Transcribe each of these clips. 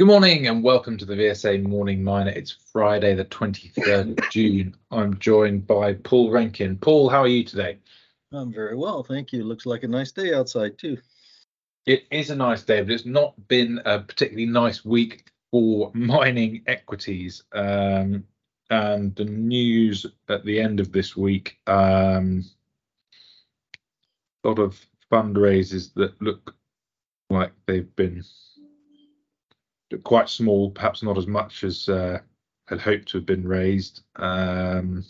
Good morning and welcome to the VSA Morning Miner. It's Friday, the 23rd of June. I'm joined by Paul Rankin. Paul, how are you today? I'm very well, thank you. Looks like a nice day outside too. It is a nice day, but it's not been a particularly nice week for mining equities. Um, and the news at the end of this week, um, a lot of fundraisers that look like they've been quite small, perhaps not as much as uh, had hoped to have been raised. Um,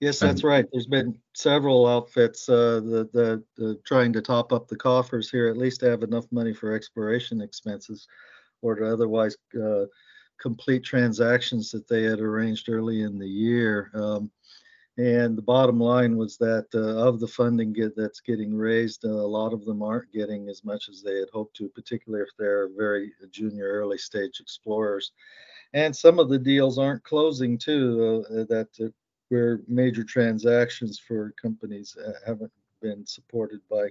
yes, that's and, right. There's been several outfits uh, that, that trying to top up the coffers here, at least to have enough money for exploration expenses, or to otherwise uh, complete transactions that they had arranged early in the year. Um, and the bottom line was that uh, of the funding get, that's getting raised, uh, a lot of them aren't getting as much as they had hoped to, particularly if they're very junior, early stage explorers. And some of the deals aren't closing too, uh, that uh, where major transactions for companies uh, haven't been supported by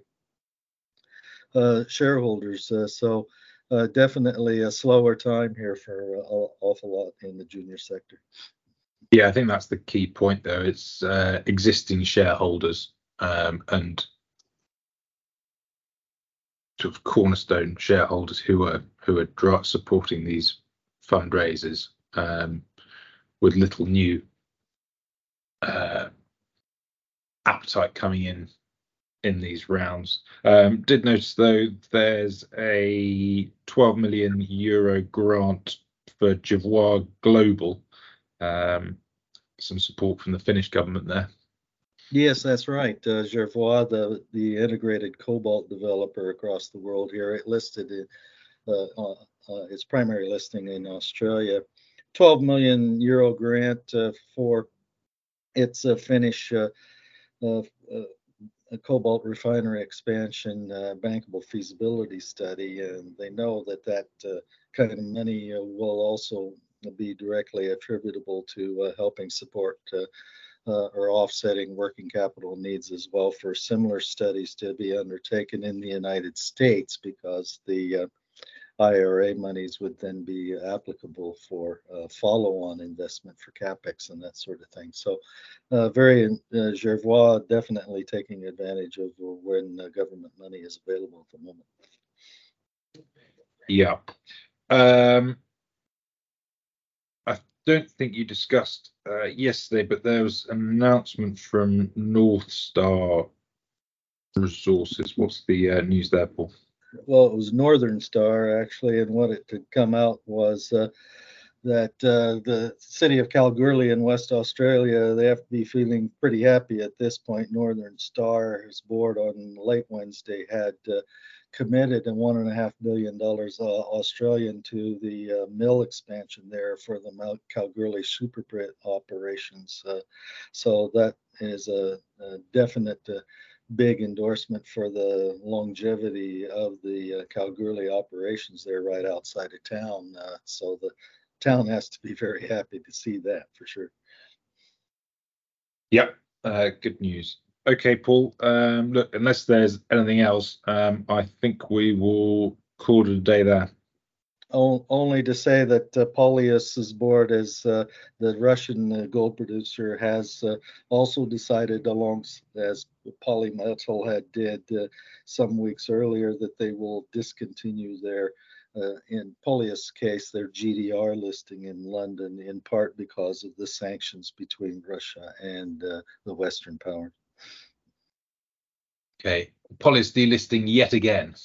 uh, shareholders. so definitely a slower time here for an awful lot in the junior sector. Yeah, I think that's the key point, there. It's uh, existing shareholders um, and sort of cornerstone shareholders who are who are supporting these fundraisers um, with little new uh, appetite coming in in these rounds. Um, did notice though there's a 12 million euro grant for Jervois Global um, some support from the Finnish government there. Yes, that's right. Uh, Jervois, the the integrated cobalt developer across the world here, it listed it, uh, uh, uh its primary listing in Australia. 12 million euro grant uh, for its uh, Finnish cobalt refinery expansion bankable feasibility study, and they know that that kind of money will also be directly attributable to uh, helping support uh, uh, or offsetting working capital needs as well for similar studies to be undertaken in the United States because the IRA monies would then be applicable for uh, follow-on investment for capex and that sort of thing. So, uh, very uh, Jervois definitely taking advantage of when government money is available at the moment. Yeah. Um, don't think you discussed uh, yesterday, but there was an announcement from North Star Resources. What's the uh, news there, Paul? Well, it was Northern Star actually, and what it had come out was uh, that uh, the city of Kalgoorlie in West Australia they have to be feeling pretty happy at this point. Northern Star's board on late Wednesday had uh, committed and one and a half billion dollars uh, Australian to the uh, mill expansion there for the Mount Kalgoorlie Superpit operations. Uh, so that is a, a definite uh, big endorsement for the longevity of the uh, Kalgoorlie operations there right outside of town. Uh, so the town has to be very happy to see that for sure. Yep, good news. Okay, Paul. Um, look, unless there's anything else, um, I think we will call it a day there. Only to say that uh, Polyus's board, as uh, the Russian uh, gold producer, has uh, also decided, along as Polymetal had did uh, some weeks earlier, that they will discontinue their, uh, in Polyus' case, their GDR listing in London, in part because of the sanctions between Russia and the Western powers. Okay. Polyus delisting yet again.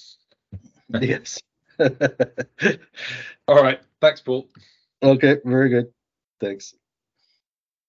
yes. All right. Thanks, Paul. Okay. Very good. Thanks.